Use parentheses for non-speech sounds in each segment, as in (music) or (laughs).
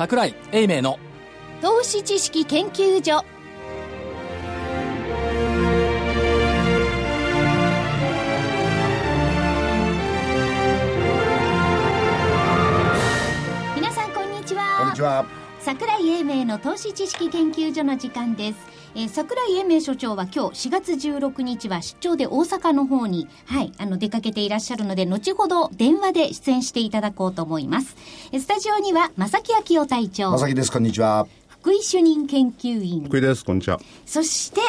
桜井英明の投資知識研究所皆さんこんにちはこんにちは。桜井英明の投資知識研究所の時間です。えー、桜井英明所長は今日4月16日は出張で大阪の方に、はい、あの出かけていらっしゃるので、後ほど電話で出演していただこうと思います。スタジオには正木昭夫隊長。正木です、こんにちは。福井主任研究員。福井です、こんにちは。そして、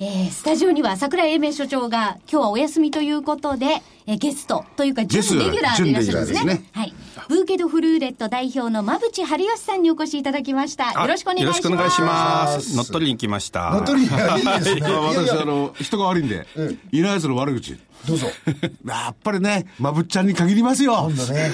えー、スタジオには桜井英明所長が今日はお休みということで、えー、ゲストというか準レギュラーでいらっしゃるんですね。すねはい。ブーケドフルーレット代表の馬淵春吉さんにお越しいただきました。よろしくお願いします。よろしくお願いします。乗っ取りに来ました。乗っ取り (laughs) に、いいですね。私、あの、人が悪いんで、いない奴の悪口。どうぞ。(laughs) やっぱりね、まぶっちゃんに限りますよ。今度ね。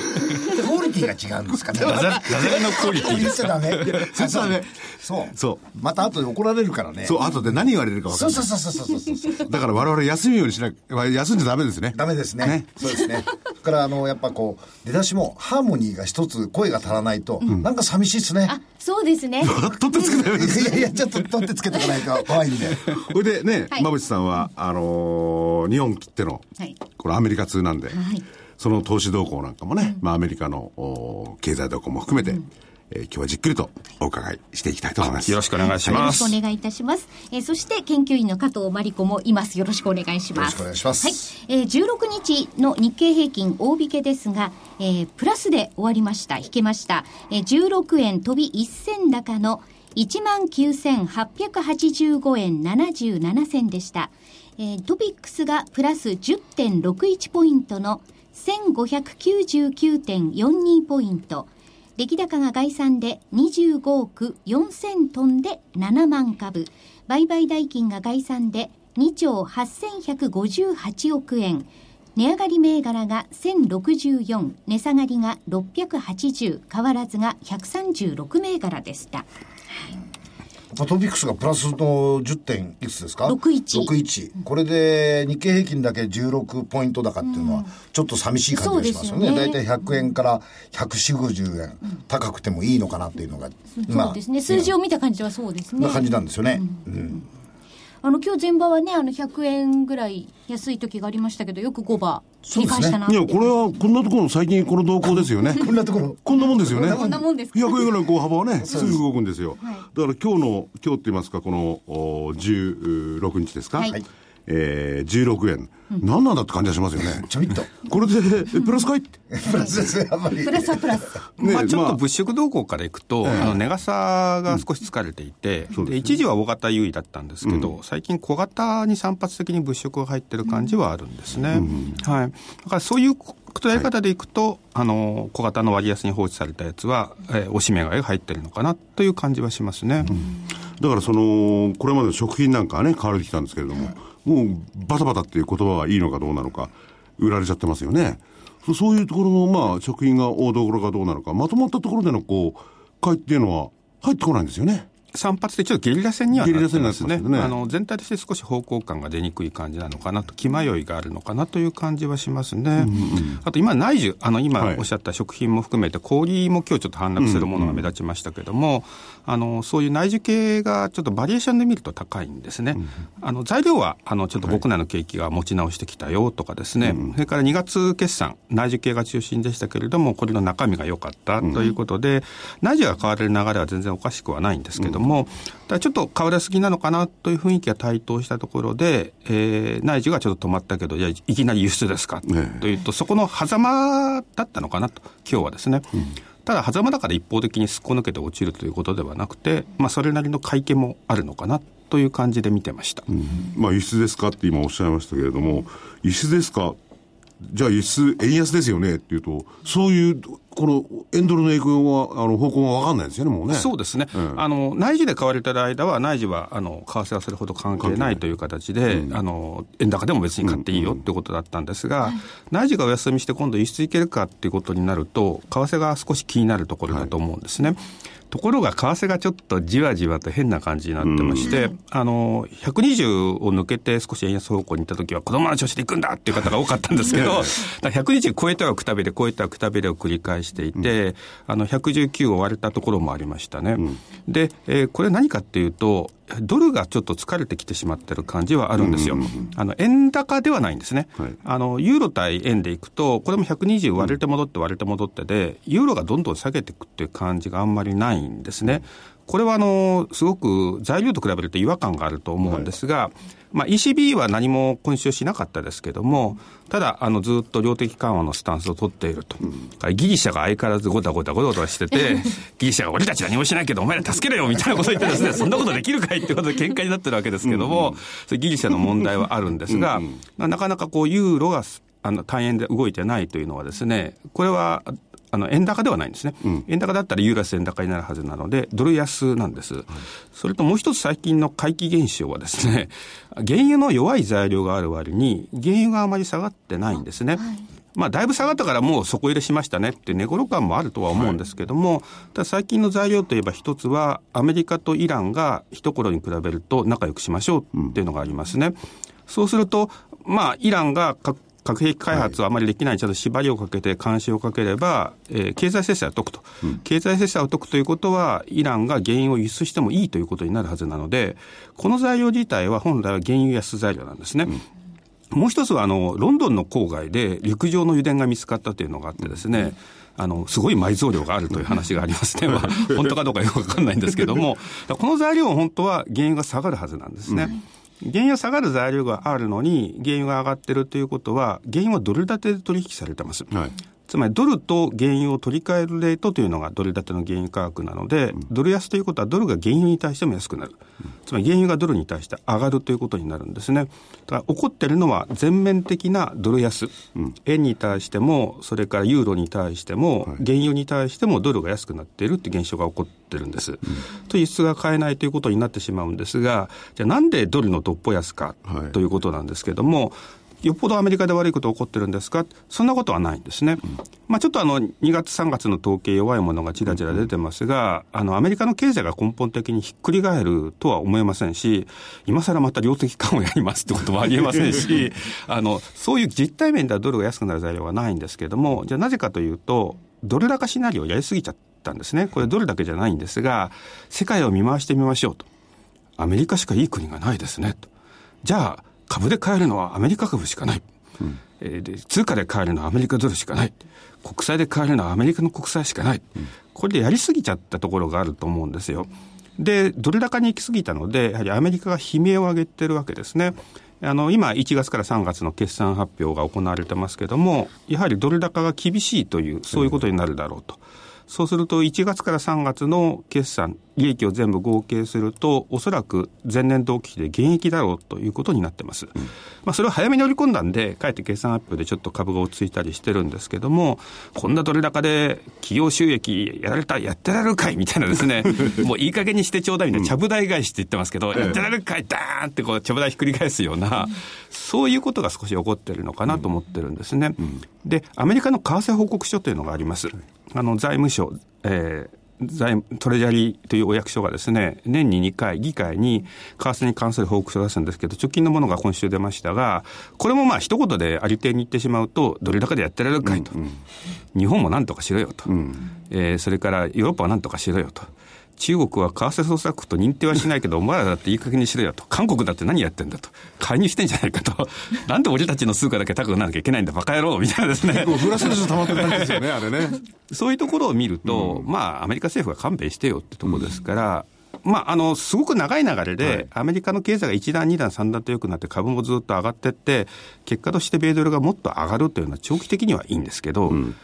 クオリティが違うんですかね。ダジャレのクオリティ。言っちゃダメ。言っちゃダメ。そう。そう。また後で怒られるからね。そう、後で何言われるか分かんない。そうそうそうそうそうだから我々休むようにしな休んじゃダメですね。ダメですね。そうですね。から、あの、やっぱこう、出だしも、ハーモニーが一つ声が足らないと、なんか寂しいですね。あ、そうですね。(laughs) 取ってつけたいやいや、ちょっと取ってつけておかないと。怖いんで。それでね、馬淵さんは、あの、日本切っての、これアメリカ通なんで、その投資動向なんかもね、まあアメリカの経済動向も含めて、えー、今日はじっくりとお伺いしていきたいと思います。よろしくお願いします。よろしくお願いいたします。えー、そして研究員の加藤真理子もいます。よろしくお願いします。よろしくお願いします。はい。えー、16日の日経平均大引けですが、えー、プラスで終わりました。引けました。えー、16円飛び1銭高の19,885円77銭でした。えー、トピックスがプラス10.61ポイントの1599.42ポイント。出来高が概算で25億4000トンで7万株。売買代金が概算で2兆8158億円。値上がり銘柄が1064、値下がりが680、変わらずが136銘柄でした。トピックスがプラスの10点いくつですか ?61。61。これで日経平均だけ16ポイント高っていうのは、ちょっと寂しい感じがしますよね。大体、ね、100円から140、50円、高くてもいいのかなっていうのが、そうですね。数字を見た感じはそうですね。な感じなんですよね。うん、うんあの今日前場はね、あの100円ぐらい安い時がありましたけど、よく5場、繰り返したな、ね、いや、これはこんなところ、最近この動向ですよね。(laughs) こんなところ。こんなもんですよね。こんなもんですか？100円ぐらいこう幅はね、すぐ動くんですよ。はい、だから今日の、今日って言いますか、この16日ですか？はいえー、16円、うん、何なんだって感じがしますよね。ちょいと。これで、プラスかい？って。プラスですね、あんまり。プラスはプラス。ね、まあちょっと物色動向からいくと、あの、値傘が少し疲れていて、うん、で一時は大型優位だったんですけど、うん、最近小型に散発的に物色が入ってる感じはあるんですね。はい。だからそういうことやり方でいくと、はい、あの、小型の割安に放置されたやつは、えー、おしめ買いが入ってるのかなという感じはしますね。だからその、これまでの食品なんかはね、買われてきたんですけれども、もうバタバタっていう言葉がいいのかどうなのか、売られちゃってますよね。そういうところの、まあ、食品が大どころかどうなのか、まとまったところでの、こう、買いっていうのは入ってこないんですよね。散発でちょっとゲリラ戦にはなってますね。すねあの全体として少し方向感が出にくい感じなのかなと、気迷いがあるのかなという感じはしますね。うんうん、あと今、内需、あの今おっしゃった食品も含めて、氷も今日ちょっと反落するものが目立ちましたけれども、うんうん、あのそういう内需系がちょっとバリエーションで見ると高いんですね。うん、あの材料はあのちょっと国内の景気が持ち直してきたよとかですね、はい、それから2月決算、内需系が中心でしたけれども、これの中身が良かったということで、うん、内需が変われる流れは全然おかしくはないんですけれども、うんちょっと変わりすぎなのかなという雰囲気が台頭したところで、えー、内需がちょっと止まったけど、いや、いきなり輸出ですか、ね、というと、そこの狭間だったのかなと、今日はですね。うん、ただ、狭間だから一方的にすっこ抜けて落ちるということではなくて、まあ、それなりの会見もあるのかなという感じで見てました、うん、まあ、輸出ですかって今おっしゃいましたけれども、輸出ですかじゃあ輸出、円安ですよねっていうと、そういう、この円ドルの影響は、あの方向は分かんないですよね、もうね。そうですね、うん、あの内需で買われてる間は、内需はあの為替はそれほど関係ないという形で、うん、あの円高でも別に買っていいよってことだったんですが、うん内需がお休みして、今度輸出いけるかっていうことになると、為替が少し気になるところだと思うんですね。はいところが、為替がちょっとじわじわと変な感じになってまして、うん、あの、120を抜けて少し円安方向に行った時は、子供の調子で行くんだっていう方が多かったんですけど、(laughs) 120超えてはくたびれ、超えてはくたびれを繰り返していて、うん、あの119を割れたところもありましたね。うん、で、えー、これ何かっていうと、ドルがちょっと疲れてきてしまってる感じはあるんですよ。あの円高ではないんですね、はい、あの。ユーロ対円でいくと、これも120割れて戻って割れて戻ってで、ユーロがどんどん下げていくっていう感じがあんまりないんですね。これはあの、すごく材料と比べると違和感があると思うんですが、はい。まあ、ECB は何も今週しなかったですけども、ただ、あの、ずっと量的緩和のスタンスを取っていると。うん、ギリシャが相変わらずごたごたごたごたしてて、(laughs) ギリシャが俺たち何もしないけど、お前ら助けろよみたいなことを言ってですね、(laughs) そんなことできるかいってことで喧嘩になってるわけですけども、うん、ギリシャの問題はあるんですが、うん、なかなかこう、ユーロがあの、単円で動いてないというのはですね、これはあの円高ではないんですね、うん、円高だったらユーラス円高になるはずなので、ドル安なんです、はい、それともう一つ最近の回帰現象はですね、原油の弱い材料がある割に、原油があまり下がってないんですね。はいまあ、だいぶ下がったからもう底入れしましたねって寝頃感もあるとは思うんですけども、はい、ただ最近の材料といえば一つは、アメリカとイランが一頃に比べると仲良くしましょうっていうのがありますね。うん、そうすると、まあ、イランが核兵器開発はあまりできない、ちゃんと縛りをかけて監視をかければ、えー、経済制裁を解くと、うん、経済制裁を解くということは、イランが原油を輸出してもいいということになるはずなので、この材料自体は本来は原油安材料なんですね。うん、もう一つはあの、ロンドンの郊外で陸上の油田が見つかったというのがあってですね、うん。あの、すごい埋蔵量があるという話がありますね。まあ、(laughs) 本当かどうかよくわかんないんですけども、(laughs) この材料は本当は原油が下がるはずなんですね。うん原油下がる材料があるのに、原油が上がってるということは、原油はドル建てで取引されてます。はいつまりドルと原油を取り替えるレートというのがドル建ての原油価格なので、うん、ドル安ということはドルが原油に対しても安くなる、うん、つまり原油がドルに対して上がるということになるんですね。だから起こっているのは全面的なドル安、うん、円に対しても、それからユーロに対しても、はい、原油に対してもドルが安くなっているという現象が起こってるんです。と輸出が買えないということになってしまうんですが、じゃあなんでドルのどっぽ安かということなんですけれども、はいよっぽどアメリカで悪いこと起こってるんですか？そんなことはないんですね。まあ、ちょっとあの、2月3月の統計弱いものがちらちら出てますが、あの、アメリカの経済が根本的にひっくり返るとは思えませんし、今更また量的緩和やりますってこともありえませんし、あの、そういう実体面ではドルが安くなる材料はないんですけれども、じゃあなぜかというと、ドル高シナリオをやりすぎちゃったんですね。これドルだけじゃないんですが、世界を見回してみましょうと。アメリカしかいい国がないですねと。じゃあ、株で買えるのはアメリカ株しかない。うん、え通貨で買えるのはアメリカドルしかない。国債で買えるのはアメリカの国債しかない。うん、これでやりすぎちゃったところがあると思うんですよ。で、ドル高に行き過ぎたので、やはりアメリカが悲鳴を上げてるわけですね。あの、今、1月から3月の決算発表が行われてますけども、やはりドル高が厳しいという、そういうことになるだろうと。そうすると、1月から3月の決算、利益を全部合計すると、おそらく前年同期比で減益だろうということになってます。うん、まあ、それを早めに織り込んだんで、かえって決算発表でちょっと株が落ち着いたりしてるんですけども、こんなどれだかで企業収益やられた、やってられるかいみたいなですね、(laughs) もういい加減にしてちょうだいみたいな、ちゃぶ台返しって言ってますけど、やってられるかい、ダーンってこう、ちゃぶ台ひっくり返すような、そういうことが少し起こってるのかなと思ってるんですね。で、アメリカの為替報告書というのがあります。あの、財務省、えー、財トレジャリーというお役所がですね、年に2回議会に為替に関する報告書を出すんですけど、直近のものが今週出ましたが、これもまあ一言でありていに言ってしまうと、どれだけでやってられるかいと。うんうん、日本もなんとかしろよと。うん、えー、それからヨーロッパはなんとかしろよと。中国は為替捜査区と認定はしないけど、お前らだっていい加減にしろよと。韓国だって何やってんだと。介入してんじゃないかと。(laughs) なんで俺たちの通貨だけ高くならなきゃいけないんだ、バカ野郎みたいなですね。フラスレス溜まってる感じですよね、(laughs) あれね。そういうところを見ると、うん、まあ、アメリカ政府が勘弁してよってところですから、うん、まあ、あの、すごく長い流れで、アメリカの経済が1段、2段、3段と良くなって、株もずっと上がっていって、結果として米ドルがもっと上がるというのは長期的にはいいんですけど、うん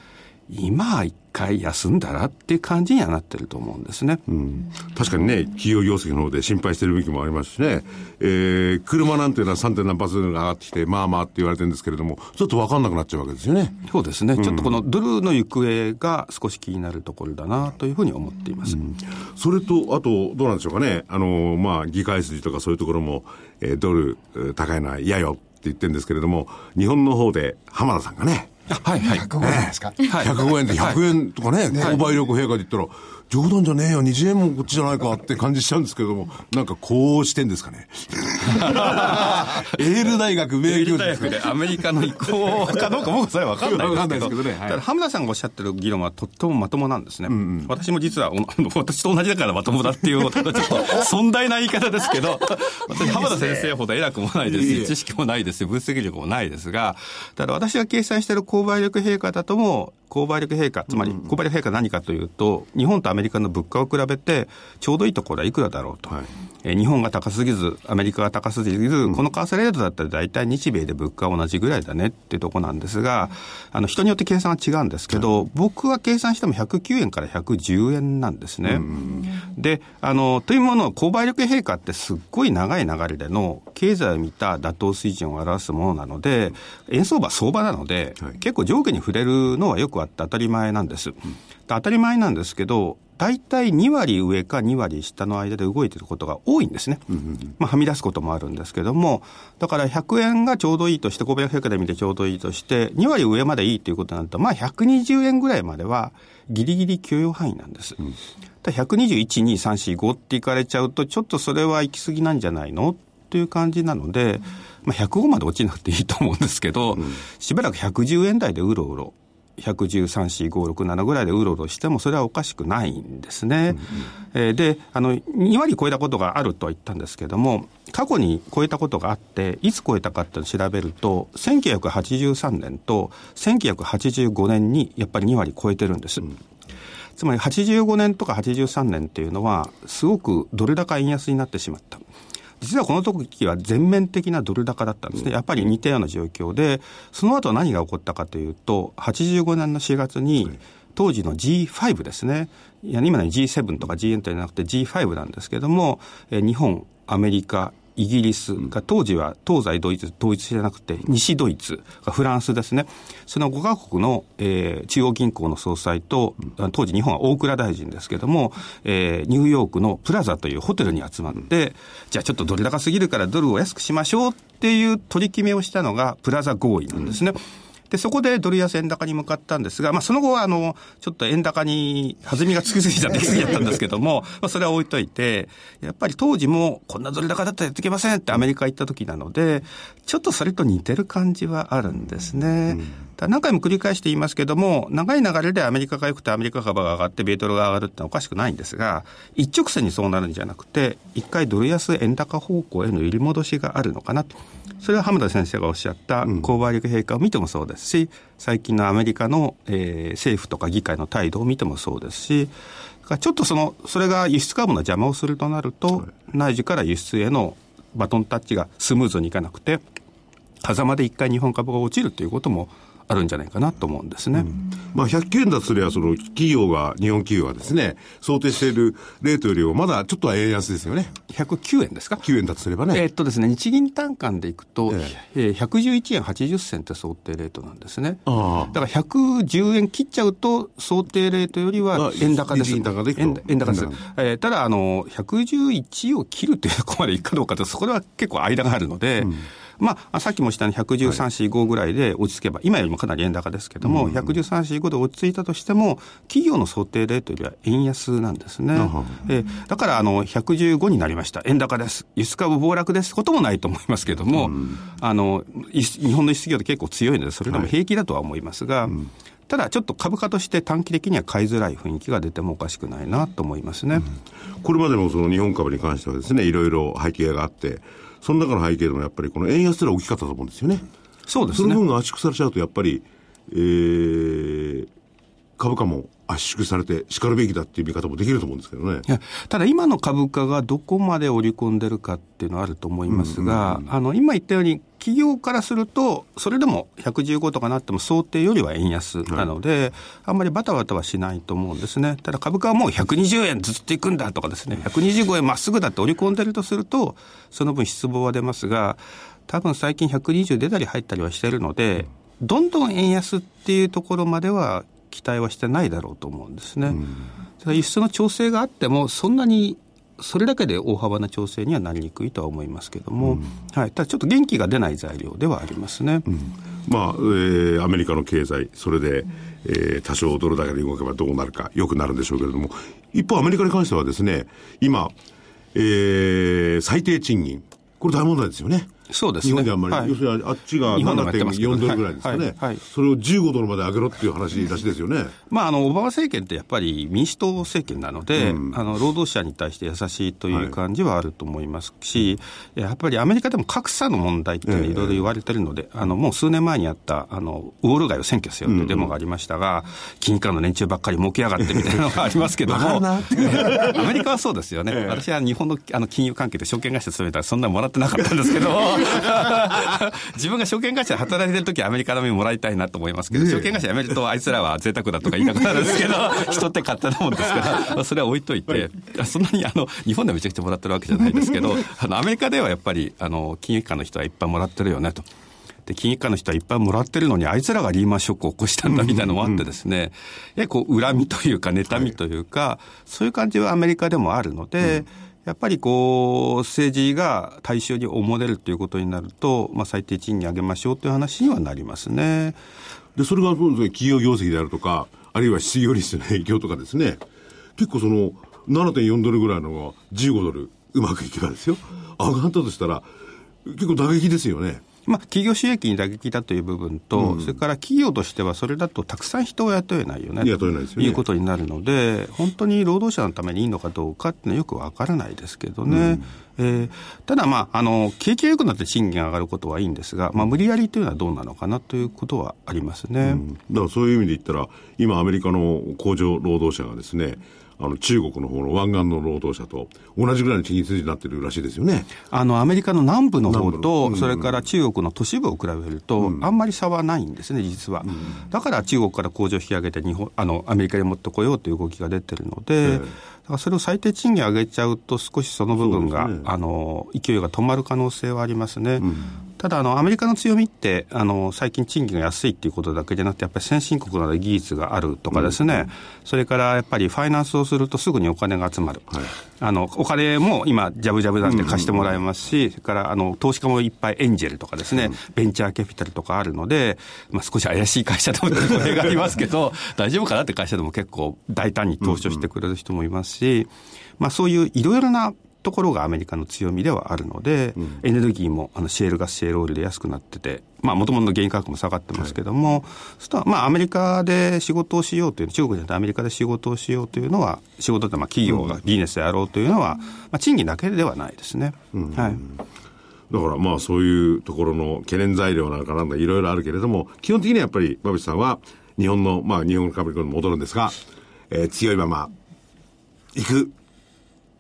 今一回休んだらっていう感じにはなってると思うんですね。うん、確かにね、企業業績の方で心配してる向きもありますしね、えー、車なんていうのは 3. 点何発が上がってきて、まあまあって言われてるんですけれども、ちょっと分かんなくなっちゃうわけですよね。そうですね。うん、ちょっとこのドルの行方が少し気になるところだなというふうに思っています。うん、それと、あと、どうなんでしょうかね、あの、まあ、議会筋とかそういうところも、えー、ドル高いのは嫌よって言ってるんですけれども、日本の方で浜田さんがね、はいはい。105円ですか、105円で100円とかね、購買力陛下で言ったら、冗談じゃねえよ、20円もこっちじゃないかって感じしちゃうんですけども、なんかこうしてんですかね。(laughs) エール大学名教授でアメリカの意向かどうか僕は分かんないですけど、ね。はい、ただ浜田さんがおっしゃってる議論はとってもまともなんですね。うんうん、私も実は、(laughs) 私と同じだからまともだっていう、ちょっと尊大な言い方ですけど、(laughs) 私浜田先生ほど偉くもないですし、知識もないですし、分析力もないですが、ただ私が計算している購買力陛下だとも、購買力陛下、つまり購買力陛下何かというと、日本とアメリカの物価を比べて、ちょうどいいところはいくらだろうと。はい、え日本が高すぎず、アメリカが高すぎず、うん、この為替レートだったら大体日米で物価は同じぐらいだねっていうところなんですが、あの人によって計算は違うんですけど、はい、僕は計算しても109円から110円なんですね。うん、で、あの、というもの、購買力陛下ってすっごい長い流れでの経済を見た妥当水準を表すものなので、円相場相場なので、はい、結構上下に触れるのはよくあって当たり前なんです。当たり前なんですけど、大体2割上か2割下の間で動いてることが多いんですね。まあ、はみ出すこともあるんですけども、だから100円がちょうどいいとして、500円で見てちょうどいいとして、2割上までいいということになると、まあ、120円ぐらいまではギリギリ許容範囲なんです。うん、121、2、3、4、5っていかれちゃうと、ちょっとそれは行き過ぎなんじゃないのという感じなので、まあ、105まで落ちなくていいと思うんですけど、うん、しばらく110円台でうろうろ113、4、5、6、7ぐらいでうろうろしても、それはおかしくないんですね。うんうん、で、あの、2割超えたことがあるとは言ったんですけれども、過去に超えたことがあって、いつ超えたかって調べると、1983年と1985年にやっぱり2割超えてるんです。うんつまり85年とか83年っていうのは、すごくドル高円安になってしまった。実はこの時は全面的なドル高だったんですね。やっぱり似たような状況で、その後何が起こったかというと、85年の4月に、当時の G5 ですね。いや今の G7 とか G8 じゃなくて G5 なんですけれども、え日本、アメリカ、イギリスが当時は東西ドイツ統一してなくて西ドイツフランスですねその5カ国の、えー、中央銀行の総裁と当時日本は大蔵大臣ですけども、えー、ニューヨークのプラザというホテルに集まって、じゃあちょっとドル高すぎるからドルを安くしましょうっていう取り決めをしたのがプラザ合意なんですね。うんで、そこでドル安円高に向かったんですが、まあ、その後は、あの、ちょっと円高に弾みがつきすぎちゃってすぎちゃったんですけども、(laughs) まあ、それは置いといて、やっぱり当時も、こんなドル高だったらやっていけませんってアメリカ行った時なので、ちょっとそれと似てる感じはあるんですね。うん、何回も繰り返して言いますけども、長い流れでアメリカが良くてアメリカ株が上がって、米ドルが上がるってのはおかしくないんですが、一直線にそうなるんじゃなくて、一回ドル安円高方向への入り戻しがあるのかなと。それは浜田先生がおっしゃった購買力陛下を見てもそうですし、最近のアメリカの、えー、政府とか議会の態度を見てもそうですし、ちょっとその、それが輸出株の邪魔をするとなると、内需から輸出へのバトンタッチがスムーズにいかなくて、狭間で一回日本株が落ちるということもあるんじゃないかなと思うんですね。うん、まあ、109円だとすれば、その企業が、日本企業がですね、想定しているレートよりもまだちょっとは円安ですよね。109円ですか ?9 円だとすればね。えー、っとですね、日銀単価でいくと、えー、111円80銭って想定レートなんですね。あだから110円切っちゃうと、想定レートよりは円高です。円高で円円高です。えー、ただ、あの、111を切るというところまでいくかどうかと、そこでは結構間があるので、うんまあ、さっきもしたように113、4、5ぐらいで落ち着けば、今よりもかなり円高ですけれども、うん、113、4、5で落ち着いたとしても、企業の想定レートよりは円安なんですね。えだから、あの、115になりました。円高です。輸出株暴落です。こともないと思いますけれども、うん、あの、日本の輸出業って結構強いので、それでも平気だとは思いますが、はいうん。ただ、ちょっと株価として短期的には買いづらい雰囲気が出てもおかしくないなと思いますね、うん、これまでのその日本株に関してはですね、いろいろ背景があって、その中の背景でもやっぱりこの円安というのは大きかったと思うんですよね。そうですね。その分が圧縮されちゃうと、やっぱり、えー、株価も圧縮されてしかるべきだっていう見方もできると思うんですけどね。ただ今の株価がどこまで織り込んでるかっていうのはあると思いますが、あの、今言ったように企業からすると、それでも115とかなっても想定よりは円安なので、はい、あんまりバタバタはしないと思うんですね。ただ株価はもう120円ずっといくんだとかですね、125円まっすぐだって織り込んでるとすると、その分失望は出ますが、多分最近120出たり入ったりはしてるので、どんどん円安っていうところまでは期待はしてないだろうと思うんですね。うん、輸出の調整があっても、そんなにそれだけで大幅な調整にはなりにくいとは思いますけれども、うん、はい、ただちょっと元気が出ない材料ではありますね。うんまあ、えー、アメリカの経済、それで、えー、多少ドル高で動けばどうなるか、良くなるんでしょうけれども、一方アメリカに関してはですね、今、えー、最低賃金、これ大問題ですよね。そうですね。日本であんまり、はい、要するにあっちが7.4ドルぐらいですかね、はい。はい、それを15ドルまで上げろっていう話らしいですよね。まあ、あの、オバマ政権ってやっぱり民主党政権なので、うん、あの、労働者に対して優しいという感じはあると思いますし、やっぱりアメリカでも格差の問題っていろいろ言われてるので、えー、あの、もう数年前にあった、あの、ウォール街を占拠せよというデモがありましたが、金融機関の連中ばっかり儲けやがってみたいなのがありますけども、(laughs) アメリカはそうですよね。(laughs) 私は日本のあの金融関係で証券会社勤めたらそんなもらってなかったんですけど、(laughs) 自分が証券会社で働いてるときはアメリカの目もらいたいなと思いますけど、証券会社辞めるとあいつらは贅沢だとか言いたくなるんですけど、(laughs) 人って勝手なもんですから、まあ、それは置いといて、そんなにあの日本でめちゃくちゃもらってるわけじゃないですけど、あのアメリカではやっぱりあの金融機関の人はいっぱいもらってるよねと。で、金融機関の人はいっぱいもらってるのに、あいつらがリーマンショックを起こしたんだみたいなのもあってですね、やはりこう、恨みというか、妬みというか、はい、そういう感じはアメリカでもあるので、うんやっぱりこう、政治が対象に思われるということになると、まあ、最低賃金上げましょうという話にはなりますね。で、それが企業業績であるとか、あるいは失業率の影響とかですね、結構その、7.4ドルぐらいのが15ドル、うまくいけばですよ、上がったとしたら、結構打撃ですよね。まあ、企業収益に打撃だという部分と、うん、それから企業としてはそれだとたくさん人を雇えないよねということになるので、本当に労働者のためにいいのかどうかっていうのはよくわからないですけどね。うん、えー、ただ、まあ、あの、景気が良くなって賃金が上がることはいいんですが、まあ、無理やりというのはどうなのかなということはありますね。うん、だからそういう意味で言ったら、今アメリカの工場労働者がですね、あの中国の方の湾岸の労働者と同じぐらいの賃金水準になってるらしいですよね。あの、アメリカの南部の方と、うん、それから中国の都市部を比べると、うん、あんまり差はないんですね、実は。うん、だから中国から工場を引き上げて日本、あの、アメリカに持ってこようという動きが出てるので、えーからそれを最低賃金上げちゃうと、少しその部分が、ね、あの勢いが止まる可能性はありますね。うん、ただあの、アメリカの強みってあの、最近賃金が安いっていうことだけじゃなくて、やっぱり先進国などで技術があるとかですね、うん、それからやっぱりファイナンスをするとすぐにお金が集まる、はい、あのお金も今、じゃぶじゃぶなんで貸してもらえますし、それからあの投資家もいっぱいエンジェルとかですね、ベンチャーキャピタルとかあるので、まあ、少し怪しい会社でも声がありますけど、大丈夫かなって会社でも結構大胆に投資をしてくれる人もいますし、まあ、そういういろいろなところがアメリカの強みではあるので、うん、エネルギーもあのシェールガス、シェールオイルで安くなってて、まあ、もともと原油価格も下がってますけども、はい、そうまあ、アメリカで仕事をしようという、中国じゃなくてアメリカで仕事をしようというのは、仕事ってまあ企業がビジネスでやろうというのは、まあ、賃金だけではないですね。うん、はい。だからまあそういうところの懸念材料なのかなんかいろいろあるけれども、基本的にはやっぱり馬渕さんは日本の、まあ日本の株式に戻るんですが、えー、強いまま行く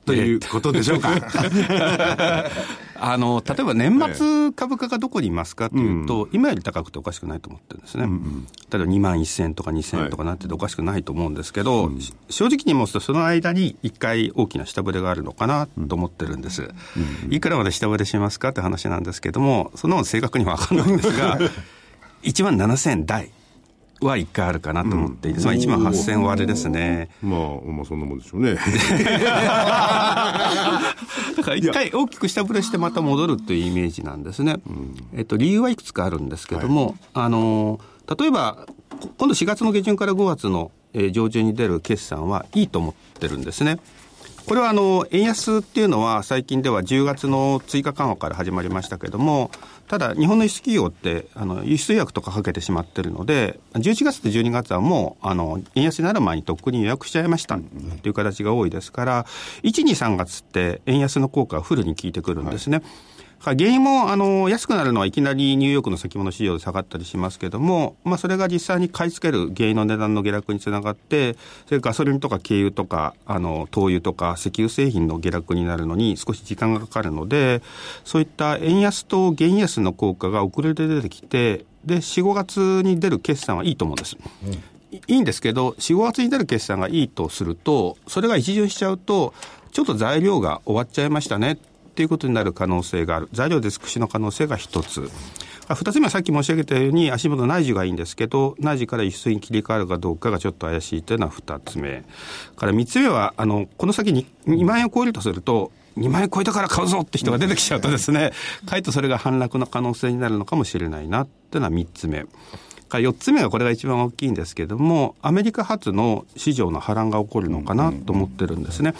ということでしょうか。(laughs) あの、例えば年末株価がどこにいますかというと、うん、今より高くておかしくないと思ってるんですね。うんうん、例えば2万1000とか2000とかなってておかしくないと思うんですけど、はい、正直に申すとその間に一回大きな下振れがあるのかなと思ってるんです。うん、いくらまで下振れしますかって話なんですけども、その正確には分かんないんですが、(laughs) 1万7000台。は一回あるかなと思っていて、うん、まあ1万8000割れですね。まあ、まあそんなもんでしょうね。だから一回大きく下振れしてまた戻るというイメージなんですね。えっと、理由はいくつかあるんですけども、はい、あの、例えば、今度4月の下旬から5月の上旬に出る決算はいいと思ってるんですね。これはあの円安っていうのは最近では10月の追加緩和から始まりましたけれども、ただ日本の輸出企業って輸出予約とかかけてしまってるので、11月と12月はもう円安になる前にとっくに予約しちゃいましたっていう形が多いですから、1、2、3月って円安の効果がフルに効いてくるんですね。はい原因も、あの、安くなるのはいきなりニューヨークの先物市場で下がったりしますけれども、まあ、それが実際に買い付ける原因の値段の下落につながって、それガソリンとか軽油とか、あの、灯油とか石油製品の下落になるのに少し時間がかかるので、そういった円安と原安の効果が遅れて出てきて、で、4、5月に出る決算はいいと思うんです。うんいいんですけど、4、5月に出る決算がいいとすると、それが一巡しちゃうと、ちょっと材料が終わっちゃいましたねっていうことになる可能性がある。材料で尽くしの可能性が一つ。二つ目はさっき申し上げたように、足元内需がいいんですけど、内需から輸出に切り替わるかどうかがちょっと怪しいというのは二つ目。から三つ目は、あの、この先に2万円を超えるとすると、2万円超えたから買うぞって人が出てきちゃうとですね、かえってそれが反落の可能性になるのかもしれないなっていうのは3つ目。4つ目がこれが一番大きいんですけども、アメリカ発の市場の波乱が起こるのかなと思ってるんですね。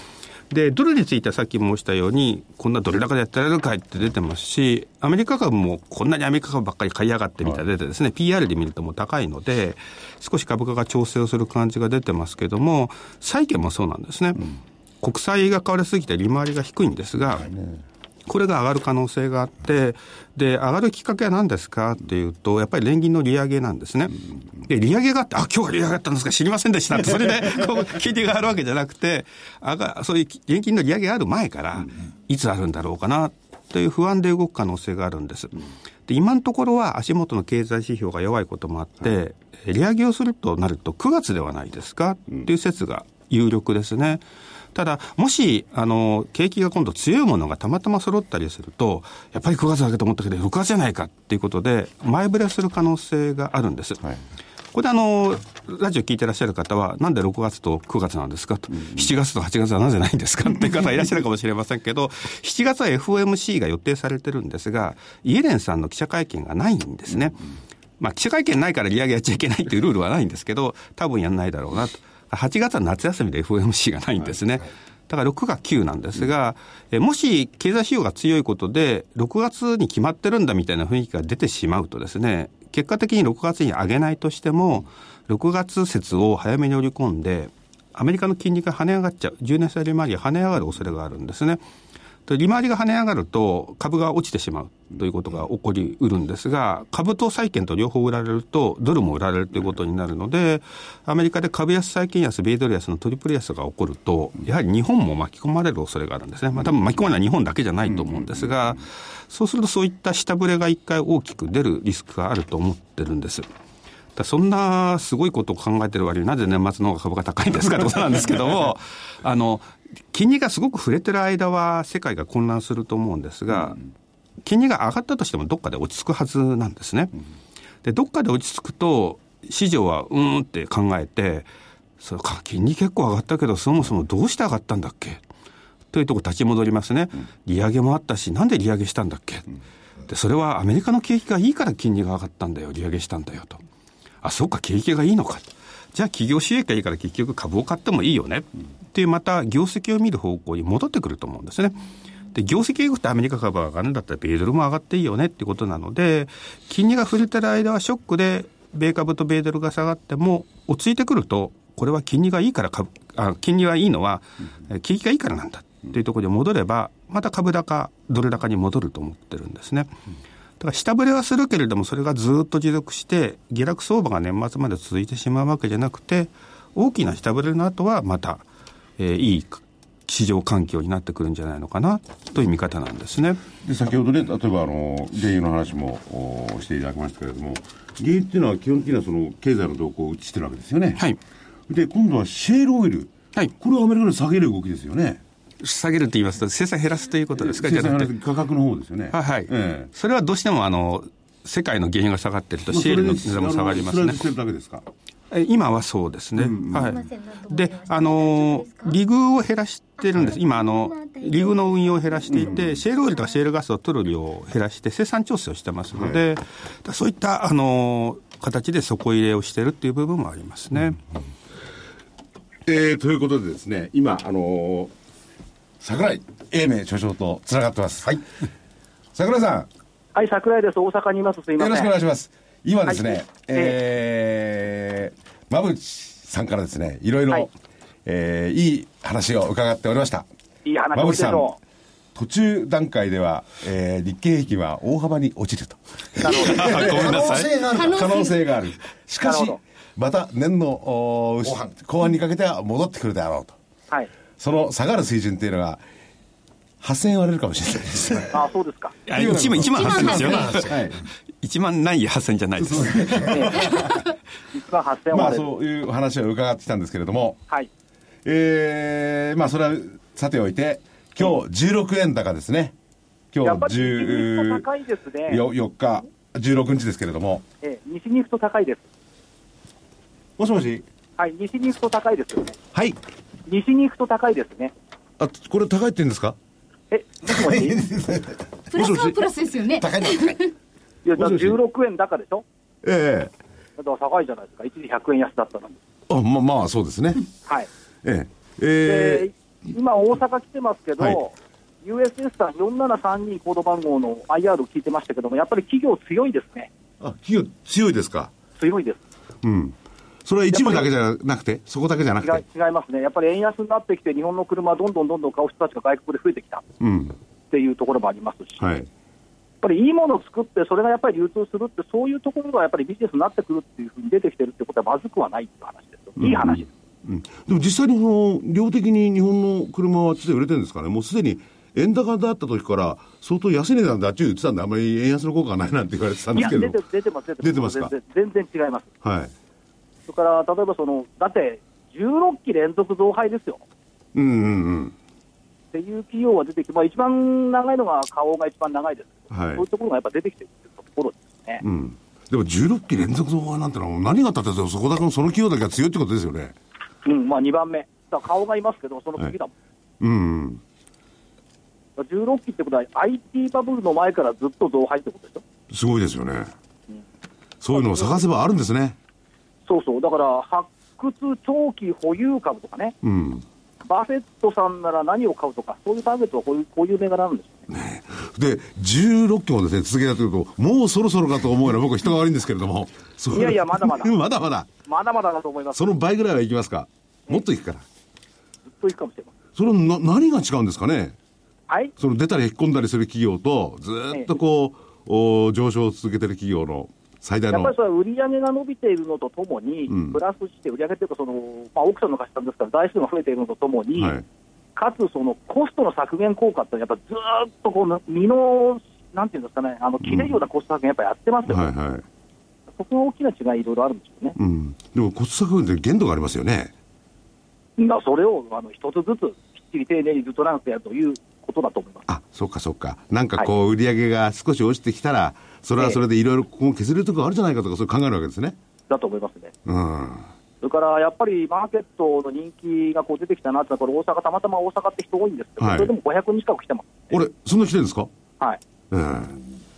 で、ドルについてはさっき申したように、こんなドル高でやってられるかいって出てますし、アメリカ株もこんなにアメリカ株ばっかり買い上がってみたいな出てですね、はい、PR で見るともう高いので、少し株価が調整をする感じが出てますけども、債券もそうなんですね。うん国債が買われすぎて利回りが低いんですが、これが上がる可能性があって、で、上がるきっかけは何ですか？っていうと、やっぱり連銀の利上げなんですね。で、利上げがあって、あ、今日は利上げだったんですか？知りませんでしたって、それで、(laughs) こう、金利があるわけじゃなくて、上が、そういう現金の利上げがある前から、いつあるんだろうかな、という不安で動く可能性があるんです。で、今のところは足元の経済指標が弱いこともあって、利上げをするとなると9月ではないですか？っていう説が有力ですね。ただ、もし、あの、景気が今度強いものがたまたま揃ったりすると、やっぱり9月だけと思ったけど、6月じゃないかっていうことで、前触れする可能性があるんです。はいここであの、ラジオ聞いてらっしゃる方は、なんで6月と9月なんですかと、7月と8月はなぜないんですか (laughs) っていう方いらっしゃるかもしれませんけど、7月は FOMC が予定されてるんですが、イエレンさんの記者会見がないんですね。まあ、記者会見ないから利上げやっちゃいけないっていうルールはないんですけど、多分やんないだろうなと。8月は夏休みで FOMC がないんですね。だから6が9なんですが、えもし経済指標が強いことで、6月に決まってるんだみたいな雰囲気が出てしまうとですね、結果的に6月に上げないとしても、6月説を早めに織り込んで、アメリカの金利が跳ね上がっちゃう、10年債利回りが跳ね上がる恐れがあるんですね。利回りが跳ね上がると株が落ちてしまうということが起こりうるんですが、株と債券と両方売られると、ドルも売られるということになるので、アメリカで株安、債券安、米ドル安のトリプル安が起こると、やはり日本も巻き込まれる恐れがあるんですね。まあ多分巻き込まれるのは日本だけじゃないと思うんですが、そうするとそういった下振れが一回大きく出るリスクがあると思ってるんです。そんなすごいことを考えてる割になぜ年末の方が株が高いんですかってことなんですけども、(laughs) あの、金利がすごく触れてる間は世界が混乱すると思うんですが、金利が上がったとしてもどっかで落ち着くはずなんですね。で、どっかで落ち着くと、市場はうんって考えて、それか、金利結構上がったけど、そもそもどうして上がったんだっけ？というとこ立ち戻りますね。利上げもあったし、なんで利上げしたんだっけ？で、それはアメリカの景気がいいから金利が上がったんだよ、利上げしたんだよと。あ、そうか、景気がいいのか。じゃあ企業収益がいいから結局株を買ってもいいよね。っていうまた業績を見る方向に戻ってくると思うんですね。で、業績が良くてアメリカ株が上がるんだったら、米ドルも上がっていいよねってことなので、金利が触れてる間はショックで、米株と米ドルが下がっても、落ち着いてくると、これは金利がいいから株、あ金利はいいのは、景気がいいからなんだっていうところに戻れば、また株高、ドル高に戻ると思ってるんですね。だから下振れはするけれども、それがずっと持続して、下落相場が年末まで続いてしまうわけじゃなくて、大きな下振れの後はまた、えー、いい市場環境になってくるんじゃないのかなという見方なんですね。で先ほどね、例えばあの原油の話もしていただきましたけれども、原油っていうのは基本的にはその経済の動向を映してるわけですよね。はい。で、今度はシェールオイル。はい。これはアメリカで下げる動きですよね。下げると言いますと、生産減らすということですか、生産減らす価格の方ですよね。はい、はい、ええ、それはどうしてもあの世界の原油が下がってると、シェールの値段も下がりますね。それだけですか？今はそうですね。うん、はい。で、あの、リグを減らしてるんです。今、あの、リグの運用を減らしていて、シェールオイルとかシェールガスを取る量を減らして生産調整をしてますので、はい、そういった、あの、形で底入れをしてるっていう部分もありますね。うん、えー、ということでですね、今、あの桜井英明所長とつながってます。はい。桜井さん。はい、桜井です。大阪にいます。すいません。よろしくお願いします。今ですね、はい、えー、馬淵さんからですね、いろいろ、はい、えー、いい話を伺っておりました。いい話馬淵さん。途中段階では、えー、日経平均は大幅に落ちると。(laughs) 可能性がある。可能性がある。しかし、また年の後半後半にかけては戻ってくるであろうと。はい。その下がる水準っていうのが、8000円割れるかもしれないです。あそうですか。1万、1万8000ですよ。はい。1万ない8000じゃないです。1万8000まあそういう話を伺ってきたんですけれども、はい。えー、まあそれはさておいて、今日16円高ですね。今日10、高いですね。4日。16日ですけれども。えー、西に行くと高いです。もしもしはい、西に行くと高いですよね。はい。西に行くと高いですね。あ、これ高いって言うんですか？え、もしもし？いプラスはプラスですよね。高いの高い。や、だから16円高でしょ？ええだから高いじゃないですか。一時100円安だったのに。あ、ま、まあ、そうですね。はい。えええで、今大阪来てますけど、はい USS さん4732コード番号の IR を聞いてましたけども、やっぱり企業強いですね。えあ、企業強いですか？強いです。うん。それは一部だけじゃなくて、そこだけじゃなくて。違いますね。やっぱり円安になってきて、日本の車どんどんどんどん買う人たちが外国で増えてきたっうん。ていうところもありますし、はい。やっぱりいいものを作って、それがやっぱり流通するって、そういうところがやっぱりビジネスになってくるっていうふうに出てきてるってことはまずくはないっていう話ですよ。いい話です。うん、でも実際にその量的に日本の車はあっちで売れてるんですかね、もうすでに円高だった時から、相当安値なんだあっち言ってたんで、あんまり円安の効果がないなんて言われてたんですけど出て、出てます、出てます。出てますか全然全然違います。はい、それから、例えばその、だって、16期連続増配ですよ。うんうんうん、っていう企業が出てきて、まあ、一番長いのが花王が一番長いですけど、はいそういうところがやっぱ出てきてるっていうところですね。うん、でも16期連続増配なんてのは、何があったって、そこだけのその企業だけが強いってことですよね。うん、まあ2番目。だ顔がいますけど、その次だもん。うんうん、だから16期ってことは、IT バブルの前からずっと増配ってことでしょ？すごいですよね。そういうのを探せばあるんですね。そうそう、だから発掘長期保有株とかね、うん。バフェットさんなら何を買うとか、そういうターゲットはこういうこういう銘柄なんですよね。で、16期もですね、続けたというと、もうそろそろかと思うような、僕は人が悪いんですけれども。いやいやまだまだ (laughs) まだまだ。まだまだだと思います。その倍ぐらいはいきますかもっといくから。ずっといくかもしれません。それな、何が違うんですかねはい？その出たり引っ込んだりする企業と、ずーっとこう、お上昇を続けてる企業の最大のやっぱり。それは売り上げが伸びているのとともに、うんプラスして売り上げというかその、まあ、オークションの貸し算ですから、台数が増えているのとともに、はい。かつそのコストの削減効果って、やっぱずーっとこう身の、なんていうんですかね、あの切れるようなコスト削減、やっぱりやってますよ、ねはいはい。そこが大きな違い、いろいろあるんですよね。うん。でも、コスト削減って限度がありますよね。まあ、それをあの一つずつきっちり丁寧にずっと長くやるということだと思います。あ、そうかそうか。なんかこう、売り上げが少し落ちてきたら、それはそれでいろいろここ削れるところあるじゃないかとか、そう考えるわけですね。だと思いますね。うん。それからやっぱりマーケットの人気がこう出てきたなって、これ、大阪、たまたま大阪って人多いんですけど、はいそれでも500人近く来てます。俺、そんな来てるんですか？はい、ええ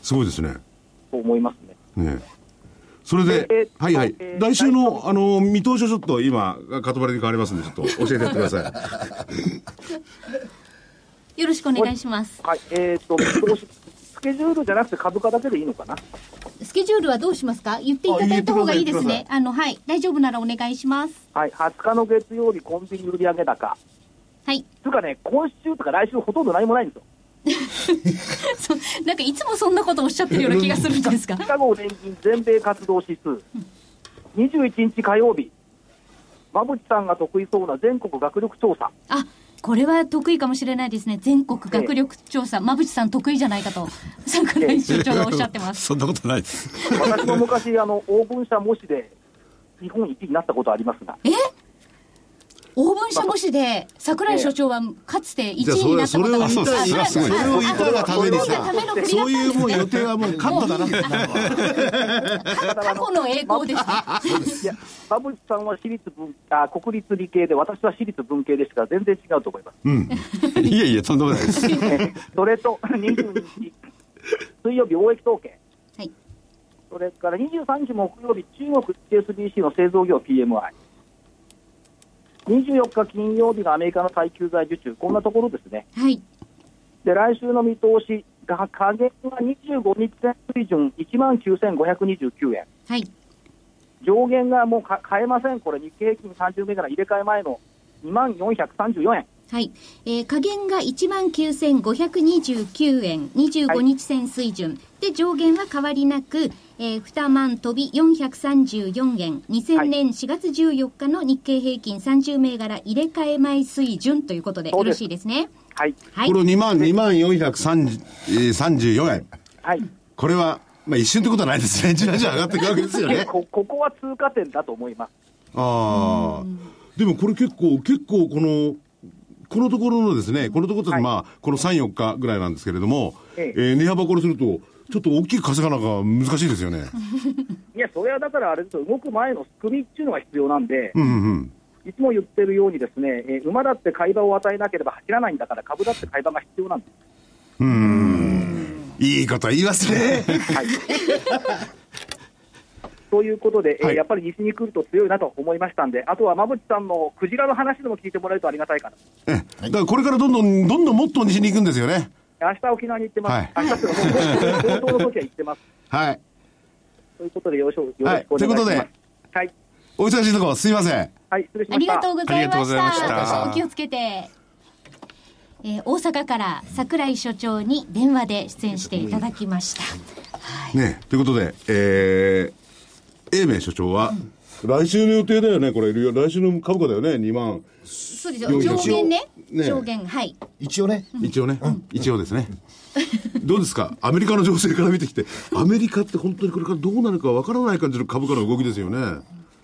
すごいですね。と思いますね。ねえそれで、はいはいえ。ー来週の、あの、見通しをちょっと今、かとばりに変わりますんで、ちょっと教えてやってください。(laughs) よろしくお願いします。はい、えっ、と、見通しスケジュールじゃなくて株価だけでいいのかな？スケジュールはどうしますか？言っていただいた方がいいです。ねあの、はい。大丈夫ならお願いします。はい、20日の月曜日、コンビニ売上高。はい。つうかね、今週とか来週ほとんど何もないんですよ。(laughs) そなんかいつもそんなことおっしゃってるような気がするんですがシ。カゴ連銀全米活動指数。21日火曜日。馬淵さんが得意そうな全国学力調査。あ、これは得意かもしれないですね。全国学力調査。馬淵さん得意じゃないかと、桜井所長がおっしゃってます。そんなことないです。私も昔、あの、オーブン社模試で日本一になったことありますが。え？オーブン社模試で桜井所長はかつて1位になったことがそれをそれはそれを言いたいがためにさそういうもう予定はもうカットだな。過去の栄光でした。いや、馬淵さんは私立文あ国立理系で、私は私立文系でしたから、全然違うと思います。うん。いえいえ、とんでもないです。(laughs) それと、22日、水曜日、貿易統計。はい。それから23日木曜日、中国 HSBC の製造業 PMI。24日金曜日がアメリカの耐久財受注、こんなところですね。はい。で、来週の見通しが、下限が25日線水準1万9529円。はい。上限がもうか変えません、これ、日経平均30銘柄入れ替え前の2万434円。はい。えー、下限が19,529円、25日線水準。で、上限は変わりなく、えー、2万飛び434円、2000年4月14日の日経平均30銘柄入れ替え前水準ということでよろしいですね？はい。はいこ。れ2万、2万434円。はい。これは、まあ一瞬ってことはないですね。(laughs) じわじわ上がっていくわけですよね。こここは通過点だと思います。ああ。でもこれ結構、結構この、このところのですね、このところと、はいまあ、この3、4日ぐらいなんですけれども、ええー値幅これすると、ちょっと大きく稼がなきゃ難しいですよね。(laughs) いや、それはだからあれですよ、動く前の仕組みっていうのが必要なんで、うんうん。いつも言ってるように、ですね、えー馬だって買い場を与えなければ走らないんだから、株だって買い場が必要なんです。うーん。いいこと言いますね。はい (laughs) ということで、えーはいやっぱり西に来ると強いなと思いましたんで、あとは馬淵さんのクジラの話でも聞いてもらえるとありがたいかな。ええだからこれからどんどん、どんどんもっと西に行くんですよね。明日沖縄に行ってます。はい明日っていうか、もう冒頭の時は行ってます。(laughs) はい。ということでよろしくお願いします。はいということではい、お忙しいところすいません。はい、失礼しました。ありがとうございまありがとうございまし。したたお気をつけて。えー大阪から桜井所長に電話で出演していただきました。はい。ねということで、えー、英明所長は、来週の予定だよね、これ。来週の株価だよね、2万。そうですよ。上限ね。ね上限、はい。一応ね、一応ね、一応ですね。どうですか？アメリカの情勢から見てきて、アメリカって本当にこれからどうなるかわからない感じの株価の動きですよね。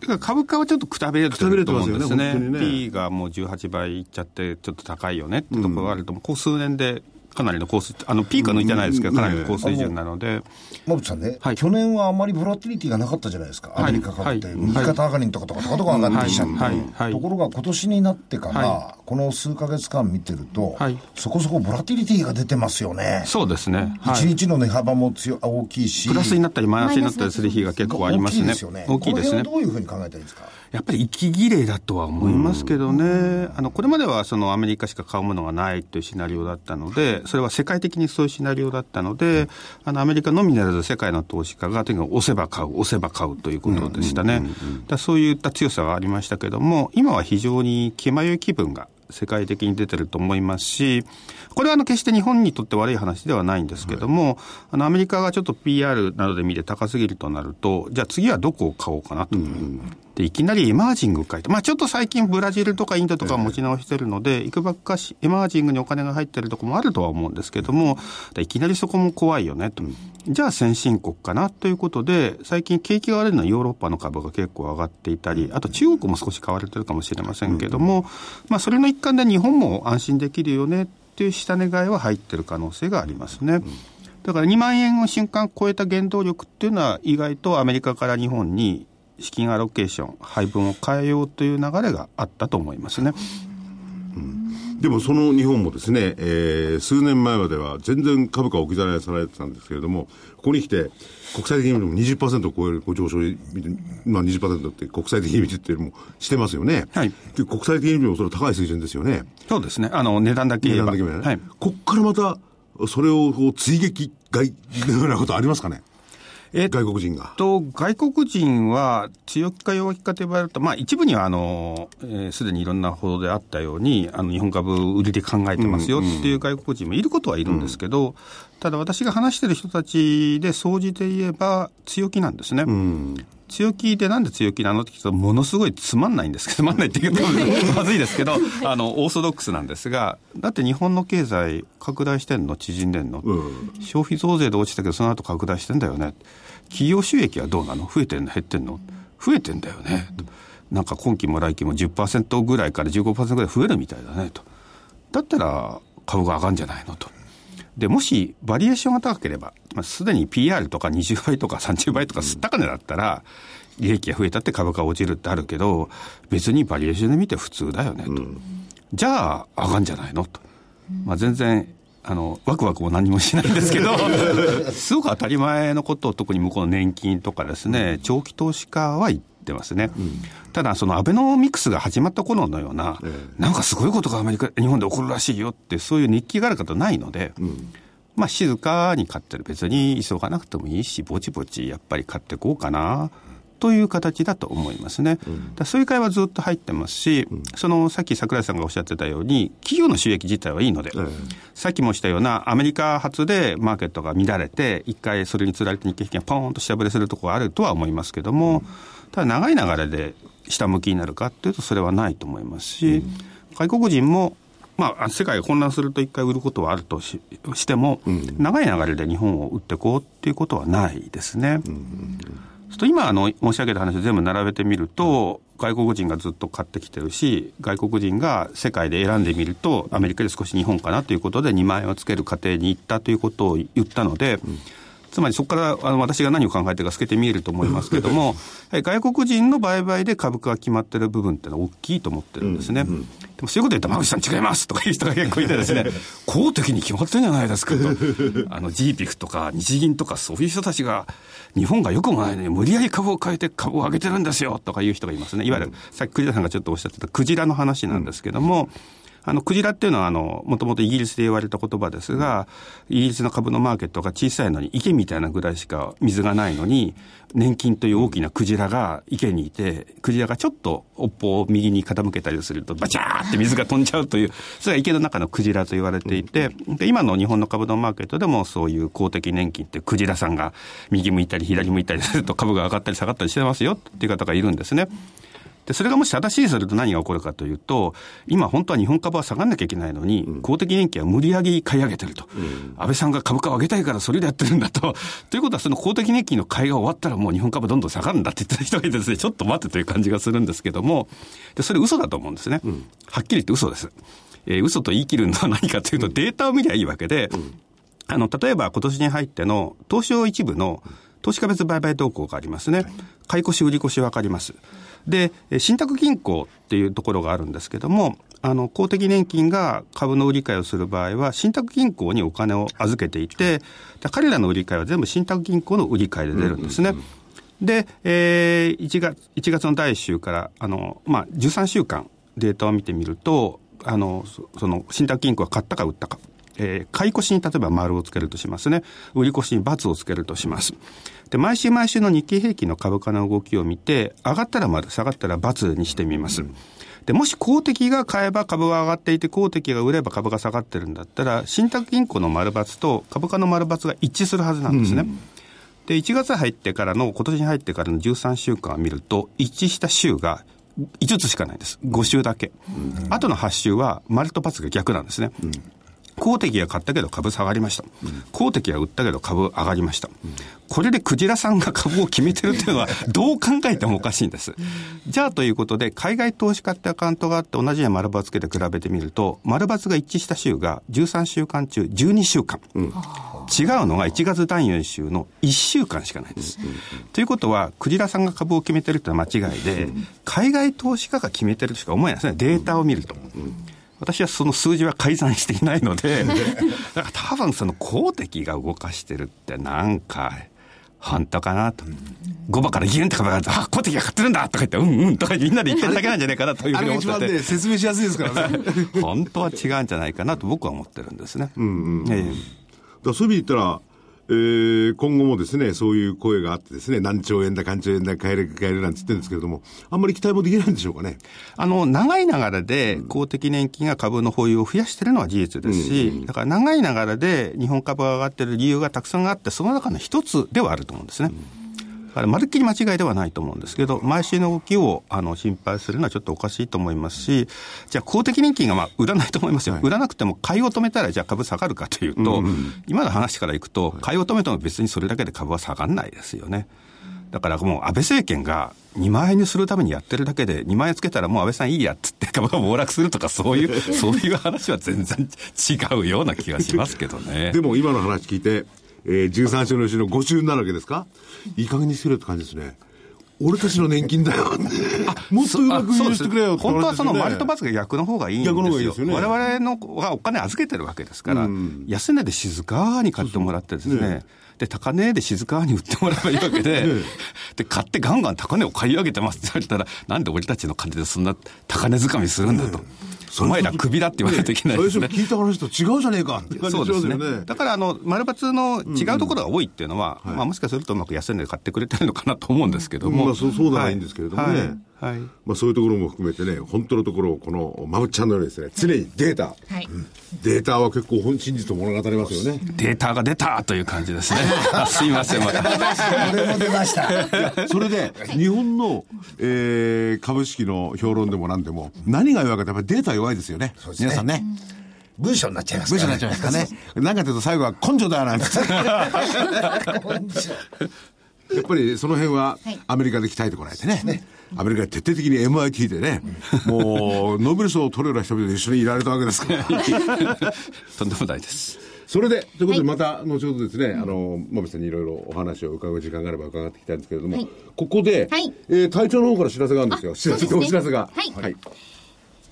だから株価はちょっとくたびれてると思うんですね。くたびれてますよね本当にね P がもう18倍いっちゃって、ちょっと高いよねってところがあると、ここ数年でかなりの高水、あの、ピークは抜いてないですけど、うんかなりの高水準なので、馬渕さんね、はい。去年はあんまりボラティリティがなかったじゃないですか、アメリカ株って、はい。右肩上がりのとことかとかとか上がってきちゃって、ところが今年になってから、はこの数か月間見てると、はい。そこそこボラティリティが出てますよね。そうですね。は一い。日の値幅も強い大きいし、プラスになったりマイナスになったりする日が結構ありますね。大きいですよね。どういうふうに考えたらいいですかやっぱり息切れだとは思いますけどね、あのこれまではそのアメリカしか買うものがないというシナリオだったので、それは世界的にそういうシナリオだったので、あのアメリカのみならず世界の投資家がとにかく押せば買う、押せば買うということでしたね。だそういった強さがありましたけども、今は非常に気迷い気分が世界的に出てると思いますし、これはあの決して日本にとって悪い話ではないんですけども、あのアメリカがちょっと PR などで見て高すぎるとなると、じゃあ次はどこを買おうかなと。でいきなりエマージング書いて、まあ、ちょっと最近、ブラジルとかインドとか持ち直してるので、いくばくかしエマージングにお金が入ってるところもあるとは思うんですけども、いきなりそこも怖いよねと、じゃあ先進国かなということで、最近、景気が悪いのはヨーロッパの株が結構上がっていたり、あと中国も少し買われてるかもしれませんけども、まあ、それの一環で日本も安心できるよねっていう下値買いは入ってる可能性がありますね。だから2万円を瞬間超えた原動力っていうのは、意外とアメリカから日本に資金アロケーション、配分を変えようという流れがあったと思いますね。でもその日本もですね、えー数年前までは全然株価を置き去りにされてたんですけれども、ここに来て、国際的に見ても20%を超えるご上昇、まあ20%って国際的に見てっていうのもしてますよね。はいで国際的に見てもそれは高い水準ですよね。そうですね。あの、値段だけ言えば。値段だけねはい。こっからまた、それをこう追撃買いのようなことありますかね？えっ外国人が。と、外国人は強気か弱気かと言われると、まあ一部にはあの、す、えー、で、にいろんな報道であったように、あの、日本株売りで考えてますよっていう外国人もいることはいるんですけど、ただ私が話してる人たちで総じて言えば強気なんですね。強気でなんで強気なのって聞くと、ものすごいつまんないんですけど、つまんないって言うとまずいですけど、(laughs) あの、オーソドックスなんですが、だって日本の経済拡大してんの縮んでんの、消費増税で落ちたけど、その後拡大してんだよね。企業収益はどうなの？増えてんの？減ってんの？増えてんだよね。なんか今期も来期も10%ぐらいから15%ぐらい増えるみたいだねと。だったら株が上がるんじゃないのと。で、もしバリエーションが高ければ、まあ、すでに PR とか20倍とか30倍とか高値だったら、利益が増えたって株価が落ちるってあるけど、別にバリエーションで見て普通だよねと。じゃあ上がるんじゃないのと。まあ全然、あの、ワクワクも何もしないんですけど、(laughs) すごく当たり前のことを特に向こうの年金とかですね、長期投資家は言ってますね。ただ、そのアベノミクスが始まった頃のような、なんかすごいことがアメリカ、日本で起こるらしいよって、そういう日記がある方ないので、まあ静かに買ってる。別に急がなくてもいいし、ぼちぼちやっぱり買っていこうかな。という形だと思いますね。だそういう会話ずっと入ってますし、そのさっき桜井さんがおっしゃってたように、企業の収益自体はいいので、さっきもしたようなアメリカ発でマーケットが乱れて、一回それにつられて日経平均がポーンと下振れするところがあるとは思いますけども、ただ長い流れで下向きになるかっていうと、それはないと思いますし、外国人もまあ、世界が混乱すると一回売ることはあるとししても、長い流れで日本を売っていこうっていうことはないですね。と今あの申し上げた話を全部並べてみると、外国人がずっと買ってきてるし、外国人が世界で選んでみると、アメリカで少し日本かなということで2万円をつける過程に行ったということを言ったので、つまりそこからあの私が何を考えてるか透けて見えると思いますけれども、(laughs) 外国人の売買で株価が決まってる部分っていうのは大きいと思ってるんですね。うんうん、でもそういうこと言ったら、馬口さん違いますとかいう人が結構いてですね、(laughs) 公的に決まってるんじゃないですかと。あの GPIF とか日銀とかそういう人たちが、日本がよくもないのに無理やり株を変えて株を上げてるんですよとかいう人がいますね。いわゆる、さっき栗田さんがちょっとおっしゃってたクジラの話なんですけども、うんあの、クジラっていうのは、あの、もともとイギリスで言われた言葉ですが、イギリスの株のマーケットが小さいのに、池みたいなぐらいしか水がないのに、年金という大きなクジラが池にいて、クジラがちょっと尾っぽを右に傾けたりすると、バチャーって水が飛んじゃうという、それが池の中のクジラと言われていて、で今の日本の株のマーケットでもそういう公的年金ってクジラさんが右向いたり左向いたりすると株が上がったり下がったりしてますよっていう方がいるんですね。で、それがもし正しいすると何が起こるかというと、今本当は日本株は下がんなきゃいけないのに、公的年金は無理やり買い上げてると。安倍さんが株価を上げたいからそれでやってるんだと。(laughs) ということはその公的年金の買いが終わったらもう日本株どんどん下がるんだって言ってた人がいてですね、(laughs) ちょっと待ってという感じがするんですけども、で、それ嘘だと思うんですね。はっきり言って嘘です。えー、嘘と言い切るのは何かというと、データを見りゃいいわけで、あの、例えば今年に入っての東証一部の投資家別売買動向がありますね。買い越し売り越し分かります。で、信託銀行っていうところがあるんですけども、あの、公的年金が株の売り買いをする場合は、信託銀行にお金を預けていて、彼らの売り買いは全部信託銀行の売り買いで出るんですね。で、えー、1月、1月の第1週から、あの、まあ、13週間データを見てみると、あの、その、信託銀行が買ったか売ったか。えー、買い越しに例えば丸をつけるとしますね。売り越しに×をつけるとします。で、毎週毎週の日経平均の株価の動きを見て、上がったら丸、下がったら×にしてみます。で、もし公的が買えば株が上がっていて、公的が売れば株が下がってるんだったら、信託銀行の丸×と株価の丸×が一致するはずなんですね。うんで、1月入ってからの、今年に入ってからの13週間を見ると、一致した週が5つしかないです。5週だけ。うん、あとの8週は、丸と×が逆なんですね。うん公的が買ったけど株下がりました。公的が売ったけど株上がりました。これでクジラさんが株を決めてるっていうのは、(laughs) どう考えてもおかしいんです。じゃあということで、海外投資家ってアカウントがあって同じように丸×つけて比べてみると、丸×が一致した週が13週間中12週間。うん、違うのが1月第4週の1週間しかないです。ということは、クジラさんが株を決めてるってのは間違いで、海外投資家が決めてるとしか思えないですね。データを見ると。私はその数字は改ざんしていないので、だから多分その公的が動かしてるってなんか、本当かなと。5番からギュンって株があ、公的が買ってるんだとか言って、うんうんとかみんなで言ってるだけなんじゃないかなというふうに思ってて。説明しやすいですからね。(laughs) 本当は違うんじゃないかなと僕は思ってるんですね。うんうん。ええ。だそういう意味で言ったら、えー、今後もですね、そういう声があってですね、何兆円だ、何兆円だ、買える、買えるなんて言ってるんですけれども、あんまり期待もできないんでしょうかね。あの、長い流れで公的年金が株の保有を増やしてるのは事実ですし、うん、だから長い流れで日本株が上がってる理由がたくさんあって、その中の一つではあると思うんですね。うんからまるっきり間違いではないと思うんですけど、毎週の動きをあの心配するのはちょっとおかしいと思いますし、じゃあ公的年金がまあ売らないと思いますよ。はい、売らなくても買いを止めたらじゃあ株下がるかというと、うんうん、今の話からいくと、買いを止めても別にそれだけで株は下がらないですよね。だからもう安倍政権が2万円にするためにやってるだけで、2万円つけたらもう安倍さんいいやっつって株が暴落するとか、そういう、(laughs) そういう話は全然違うような気がしますけどね。でも今の話聞いて、えー、13週のうちの5週になるわけですか？いい加減にしてくれって感じですね。俺たちの年金だよ。もっとうまく入してくれよ、本当はその割と罰が逆の方がいいんですよ。逆の方がいいですよね。我々のがお金預けてるわけですから、うん、安値で静かに買ってもらってですね、そうそうねで、高値で静かに売ってもらえばいいわけで、で、買ってガンガン高値を買い上げてますって言われたら、なんで俺たちの金でそんな高値掴みするんだと。お前らクビだって言われないといけないですね。最初聞いた話と違うじゃねえかって感じそうですね。だから、あの、丸抜の違うところが多いっていうのは、まあもしかするとうまく安値で買ってくれてるのかなと思うんですけども。まあそう、そうではないんですけれどもね。はい。まあそういうところも含めてね、本当のところをこのまぶちゃんのようにですね、常にデータ。はい。データは結構本真実を物語りますよね。データが出たという感じですね。(laughs) すいません、また。これも出ました。それで、日本の、えー、株式の評論でも何でも、何が弱いかってやっぱりデータ弱いですよね。ね皆さんね。文章になっちゃいますから、ね、文章になっちゃいますかね。なんかというと最後は根性だなんて。(laughs) やっぱりその辺はアメリカで鍛えてこないとね。ねアメリカで徹底的に MIT でね、もうノーベル賞を取るような人々と一緒にいられたわけですから。(laughs) とんでもないです。それで、ということで、また、後ほどですね、あの、まぶさんにいろいろお話を伺う時間があれば伺っていきたいんですけれども、ここで、はい、えー、隊長の方から知らせがあるんですよ。知らせ、お知らせが。はい。はい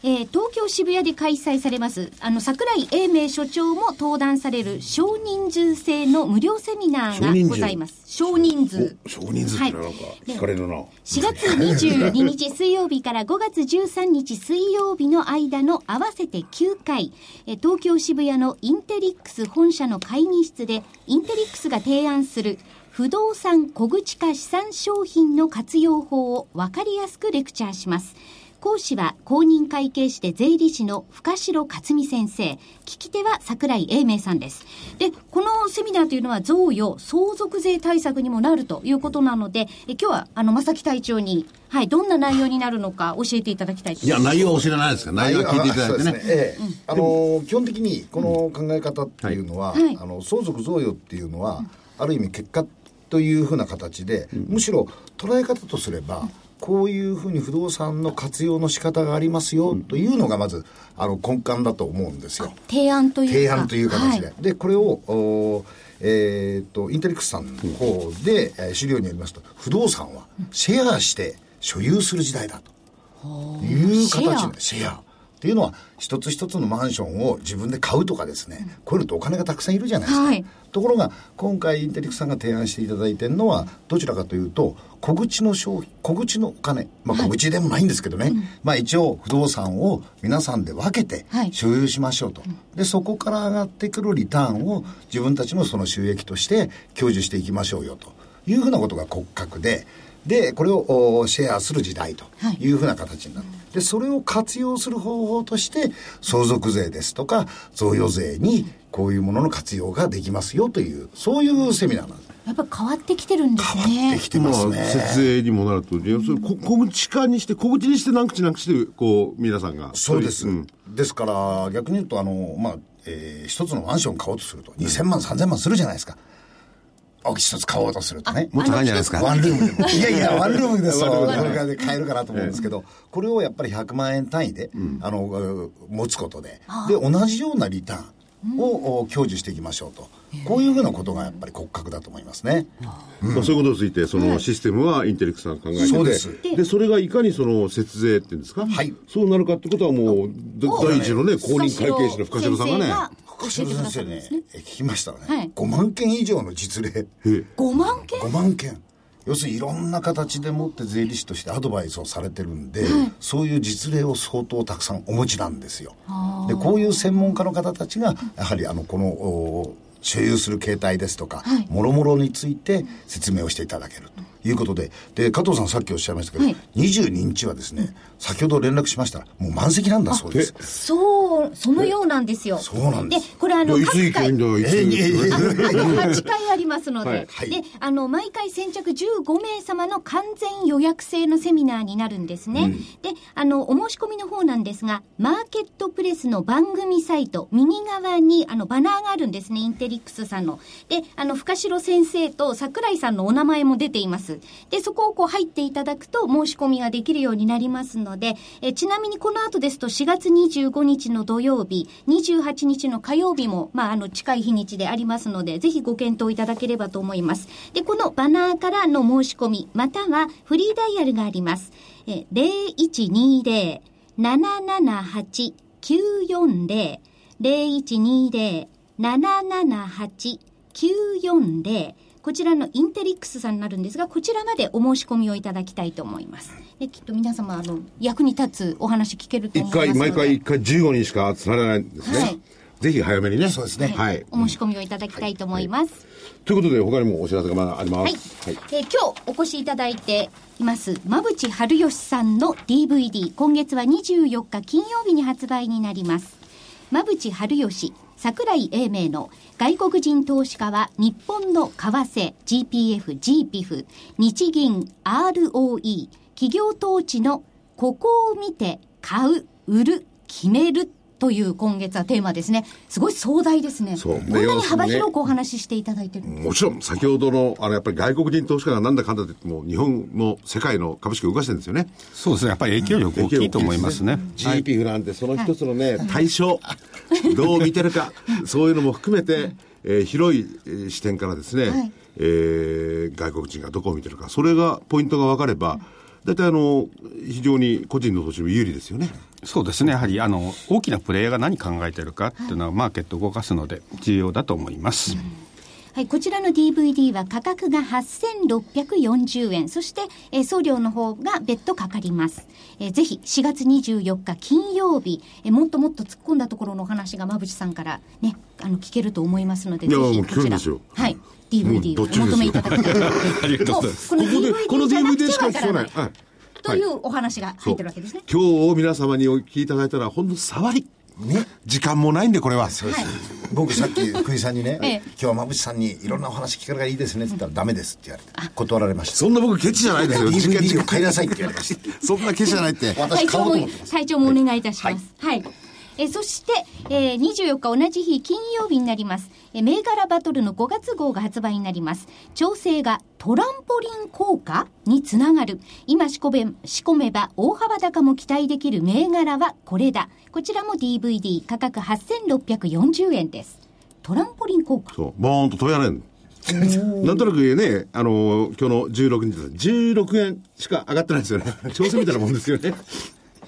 えー、東京渋谷で開催されます、あの、桜井英明所長も登壇される少人数制の無料セミナーがございます。少人数。少人数ってなんか聞かれるな。4月22日水曜日から5月13日水曜日の間の合わせて9回、えー、東京渋谷のインテリックス本社の会議室で、インテリックスが提案する不動産小口化資産商品の活用法を分かりやすくレクチャーします。講師は公認会計士で税理士の深城克美先生。聞き手は桜井英明さんです。で、このセミナーというのは贈与、相続税対策にもなるということなので、え今日はあの、正木隊長に、はい、どんな内容になるのか教えていただきたいいや、内容は教えないですか内容は聞いていただいてね。ね。ええ、あの、基本的にこの考え方っていうのは、うんはい、あの、相続贈与っていうのは、ある意味結果というふうな形で、むしろ捉え方とすれば、こういうふうに不動産の活用の仕方がありますよというのがまずあの根幹だと思うんですよ。提案という提案という形で。はい、で、これを、おえー、っと、インテリックスさんの方で、えー、資料によりますと、不動産はシェアして所有する時代だという形で、シェア。っていうのは、一つ一つのマンションを自分で買うとかですね、こういうのってお金がたくさんいるじゃないですか。はい、ところが、今回インテリックさんが提案していただいてるのは、どちらかというと、小口の消費、小口のお金、まあ小口でもないんですけどね、はい、まあ一応不動産を皆さんで分けて所有しましょうと。はい、で、そこから上がってくるリターンを自分たちのその収益として享受していきましょうよと。いうふうなことが骨格で、で、これをシェアする時代とい。うふうな形になる。はい、で、それを活用する方法として、相続税ですとか、贈与税にこういうものの活用ができますよという、そういうセミナーなんです。やっぱ変わってきてるんですね。変わってきてますね。まあ、節税にもなると、いやそれ小口化にして、小口にして何口何口で、こう、皆さんが。そうです。うん、ですから、逆に言うと、あの、まあ、えー、一つのマンション買おうとすると、2000万、3000万するじゃないですか。一つ買おうとするとね。もっと高いんじゃないですか？(laughs) ワンルームでも。いやいや、ワンルーム。でそう、これで買えるかなと思うんですけど、これをやっぱり100万円単位で、あの、持つことで、で、同じようなリターン。を享受していきましょうと、こういうふうなことがやっぱり骨格だと思いますね。うん、まあ、そういうことについて、そのシステムはインテリックさん考えてて、そうです。でそれがいかにその節税っていうんですか、はい、そうなるかってことはもう、第一のね、公認会計士の深城さんがね、深城先生ね、聞きましたらね、はい、5万件以上の実例。5万件 ?5 万件。要するにいろんな形でもって税理士としてアドバイスをされてるんで、はい、そういう実例を相当たくさんお持ちなんですよ。でこういう専門家の方たちがやはりあのこの所有する形態ですとか、もろもろについて説明をしていただけると。いうことで、で、加藤さんさっきおっしゃいましたけど、はい、22日はですね、先ほど連絡しましたら、もう満席なんだそうです。そう、そのようなんですよ。そうなんです。で、これあの、各回、8回ありますので、はい、で、あの、毎回先着15名様の完全予約制のセミナーになるんですね。うん、で、あの、お申し込みの方なんですが、マーケットプレスの番組サイト、右側に、あの、バナーがあるんですね、インテリックスさんの。で、あの、深城先生と桜井さんのお名前も出ています。。で、そこをこう入っていただくと申し込みができるようになりますのので、えちなみにこの後ですと4月25日の土曜日、28日の火曜日も、まあ、あの、近い日にちでありますので、ぜひご検討いただければと思います。で、このバナーからの申し込み、またはフリーダイヤルがあります。え0120 778 940 0120 778 940こちらのインテリックスさんになるんですが、こちらまでお申し込みをいただきたいと思います。できっと皆様、あの、役に立つお話聞けると思います一回、毎回一回15人しか集まらないんですね。はい。ぜひ早めにね。そうですね。はい。お申し込みをいただきたいと思います。はいということで、他にもお知らせがまだあります。はい。はい、えー、今日お越しいただいています、馬淵春吉さんの DVD、今月は24日金曜日に発売になります。馬淵春吉、桜井英明の外国人投資家は日本の為替 GPF、GPF、日銀 ROE、企業統治のここを見て買う、売る、決めるという今月はテーマですね。すごい壮大ですね。そう。こんなに幅広くお話ししていただいてる、ね、もちろん、先ほどの、あの、やっぱり外国人投資家がなんだかんだってもう日本の世界の株式を動かしてるんですよね。そうですね。やっぱり影響力大きいと思いますね。GDP なんてその一つのね、はい、対象、どう見てるか、そういうのも含めて、えー、広い、えー、視点からですね、はい、えー、外国人がどこを見てるか、それが、ポイントが分かれば、大体あの、非常に個人の投資も有利ですよね。そうですね、やはりあの大きなプレイヤーが何考えてるかっていうのは、マーケットを動かすので、重要だと思います。うん。はい、こちらの DVD は価格が8640円、そして、えー、送料の方が別途かかります。えー、ぜひ4月24日金曜日、えー、もっともっと突っ込んだところのお話が馬淵さんからね、あの聞けると思いますので、ぜひこちら、はい、DVD をお求めいただきたい。ありがとうございます。この DVD しか聞かない。はいというお話が入ってるわけですね。今日皆様にお聞きいただいたら、ほんの触り。ね、時間もないんで、これは。そうです。僕、さっき、福井さんにね、(laughs) 今日は馬渕さんにいろんなお話聞かれがいいですねって言ったら、ダメですって言われて、断られました。そんな僕、ケチじゃないですよ。DVD を買いなさいって言われました。(laughs) そんなケチじゃないって。私、買おうと思ってます。体調もお願いいたします。はい。えそして、えー、24日同じ日金曜日になります。え銘柄バトルの5月号が発売になります。調整がトランポリン効果につながる。今仕込め、仕込めば大幅高も期待できる銘柄はこれだ。こちらも DVD 価格8640円です。トランポリン効果。そう。ボーンと飛び跳ねる。なんとなくね、あの今日の16日です。16円しか上がってないですよね。調整みたいなもんですよね。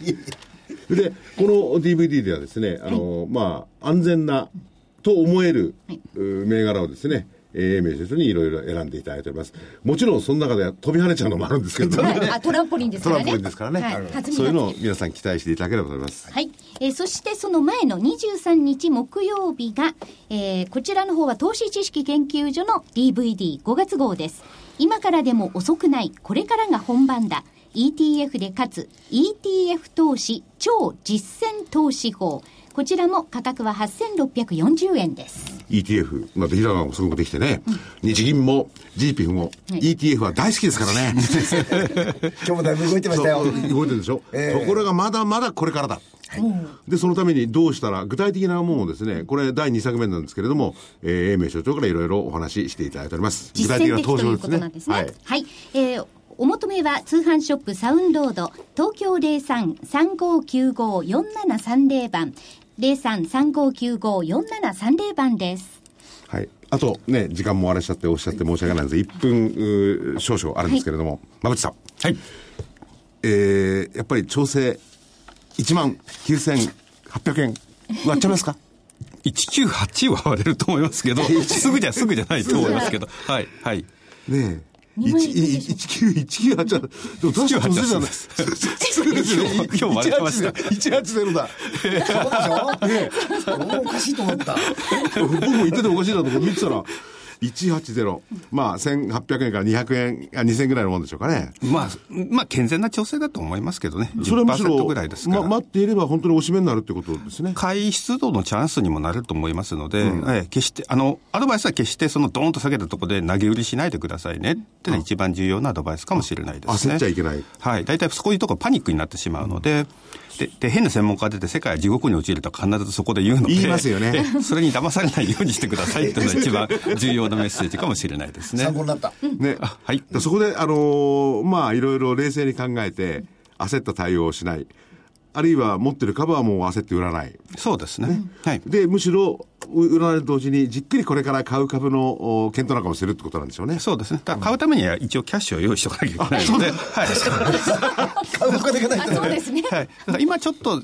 (laughs) で、この DVD ではですね、あの、はい、まあ、安全な、と思える、はい、銘柄をですね、英明先生にいろいろ選んでいただいております。もちろんその中で飛び跳ねちゃうのもあるんですけど、ね、あトランポリンですからね。トランポリンですからね。はい、そういうのを皆さん期待していただければと思います。はい。えー、そしてその前の23日木曜日が、えー、こちらの方は投資知識研究所の DVD5 月号です。今からでも遅くない、これからが本番だ。ETF でかつ ETF 投資超実践投資法。こちらも価格は8640円です。ETF まあ平がすごくできてね、うん、日銀も GP も、はい、ETF は大好きですからね。(laughs) 今日もだいぶ動いてましたよ。動いてるでしょ、えー、ところがまだまだこれからだ。はい、で、そのためにどうしたら、具体的なものをですね、これ第2作目なんですけれども、えー、英明所長からいろいろお話ししていただいております。具体的な登場ですね。ですね。はい。はい、えーお求めは通販ショップサウンロード東京03-3595-4730番03-3595-4730番です。はい。あとね、時間もあれしちゃっておっしゃって申し訳ないんです1分少々あるんですけれども、はい、馬淵さん。はい。えー、やっぱり調整1万9800円割っちゃいますか？(laughs) 198は割れると思いますけど、(laughs) すぐじゃ、すぐじゃないと思いますけど、はい、はい。ねえ。1919はじゃでも確かにそうじゃない。すぐですよ。今日割れました。180だ。そうでしょおかしいと思った。僕も言ってておかしいなと思って見てたら、180。まあ、1800円から200円、あ2000円ぐらいのもんでしょうかね。まあ、まあ、健全な調整だと思いますけどね。それはむしろ、ぐらいですま、待っていれば本当におしめになるってことですね。買い出動のチャンスにもなると思いますので、うん、え決して、あの、アドバイスは決してそのドーンと下げたところで投げ売りしないでくださいねっていうのが一番重要なアドバイスかもしれないですね。焦っちゃいけない。はい。大体そういうところパニックになってしまうので、で、で変な専門家が出て世界は地獄に陥ると必ずそこで言うので。言いますよね。それに騙されないようにしてくださいっていうのが一番重要なメッセージかもしれないですね。参考になった。ね。はい。そこで、あのー、まあ、いろいろ冷静に考えて、焦った対応をしない。あるいは持ってる株はもう焦って売らない。そうですね。はい。で、むしろ、売られる同時に、じっくりこれから買う株の検討なんかもするってことなんでしょうね。そうですね。買うためには一応キャッシュを用意しておかなきゃいけないので。はい。買うお金がないと。そうですね。はい。だから今ちょっと、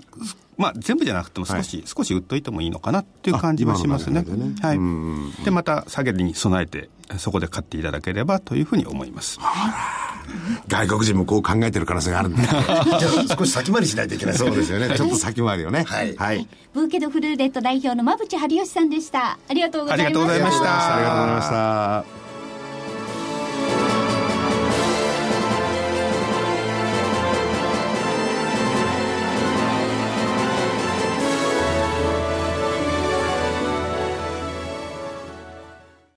まあ、全部じゃなくても少し、はい、少し売っといてもいいのかなっていう感じはしますね。ねはい。で、また下げに備えて、そこで買っていただければというふうに思います。外国人もこう考えてる可能性があるんだ。じゃあ少し先回りしないといけないそうですよね。ちょっと先回りをね。はい。はい。ブーケドフルーレット代表の馬淵春吉さんでした。ありがとうございました。ありがとうございました。ありがとうございました。